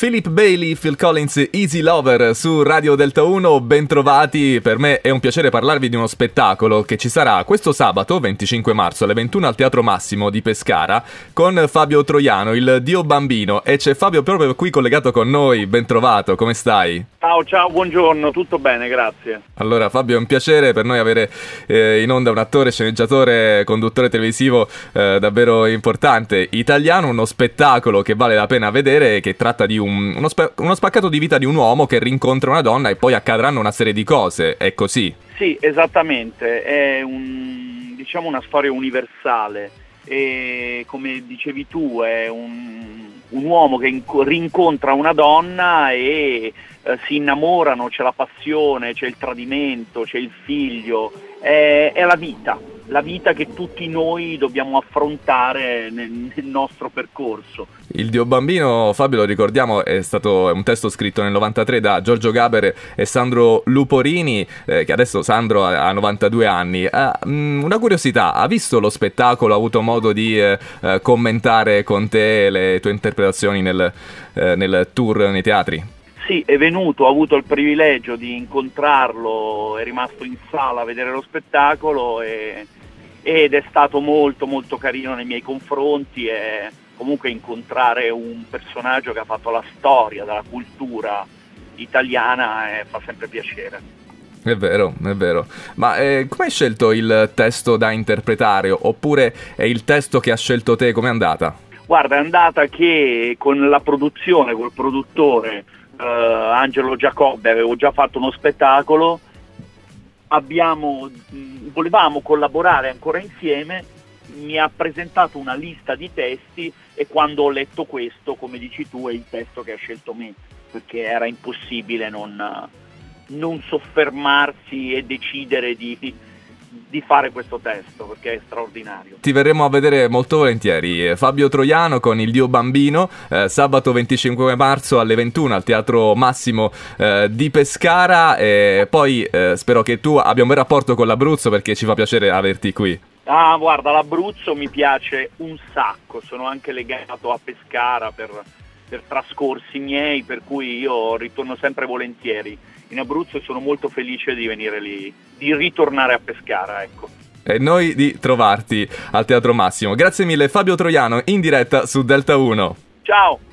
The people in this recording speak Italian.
Philip Bailey, Phil Collins, Easy Lover su Radio Delta 1, bentrovati. Per me è un piacere parlarvi di uno spettacolo che ci sarà questo sabato 25 marzo alle 21 al Teatro Massimo di Pescara con Fabio Troiano, il Dio Bambino. E c'è Fabio proprio qui collegato con noi, bentrovato, come stai? Ciao, ciao, buongiorno, tutto bene, grazie. Allora Fabio è un piacere per noi avere eh, in onda un attore, sceneggiatore, conduttore televisivo eh, davvero importante, italiano, uno spettacolo che vale la pena vedere che tratta di un, uno, spe- uno spaccato di vita di un uomo che rincontra una donna e poi accadranno una serie di cose, è così? Sì, esattamente, è un, diciamo una storia universale e come dicevi tu è un, un uomo che inc- rincontra una donna e eh, si innamorano, c'è la passione, c'è il tradimento, c'è il figlio, è, è la vita, la vita che tutti noi dobbiamo affrontare nel, nel, nostro percorso. Il Dio Bambino, Fabio, lo ricordiamo, è stato un testo scritto nel 93 da Giorgio Gaber e Sandro Luporini, eh, che adesso Sandro ha, ha 92 anni. Eh, una curiosità, ha visto lo spettacolo, ha avuto modo di eh, eh commentare con te le tue interpretazioni nel, eh, nel tour nei teatri? Sì, è venuto, ho avuto il privilegio di incontrarlo, è rimasto in sala a vedere lo spettacolo e, ed è stato molto molto carino nei miei confronti e comunque incontrare un personaggio che ha fatto la storia della cultura italiana eh, fa sempre piacere. È vero, è vero. Ma eh, come hai scelto il testo da interpretare? Oppure è il testo che ha scelto te? Com'è andata? Guarda, è andata che con la produzione, col produttore, eh, Angelo Giacobbe, avevo già fatto uno spettacolo, abbiamo, volevamo collaborare ancora insieme, mi ha presentato una lista di testi e quando ho letto questo, come dici tu, è il testo che ha scelto me, perché era impossibile non, non soffermarsi e decidere di, di fare questo testo perché è straordinario. Ti verremo a vedere molto volentieri. Fabio Troiano con Il Dio Bambino, eh, sabato 25 marzo alle 21 al Teatro Massimo eh, di Pescara. E poi eh, spero che tu abbia un bel rapporto con l'Abruzzo perché ci fa piacere averti qui. Ah, guarda, l'Abruzzo mi piace un sacco, sono anche legato a Pescara per, per trascorsi miei, per cui io ritorno sempre volentieri in Abruzzo e sono molto felice di venire lì, di ritornare a Pescara, ecco. E noi di trovarti al Teatro Massimo. Grazie mille Fabio Troiano in diretta su Delta 1. Ciao!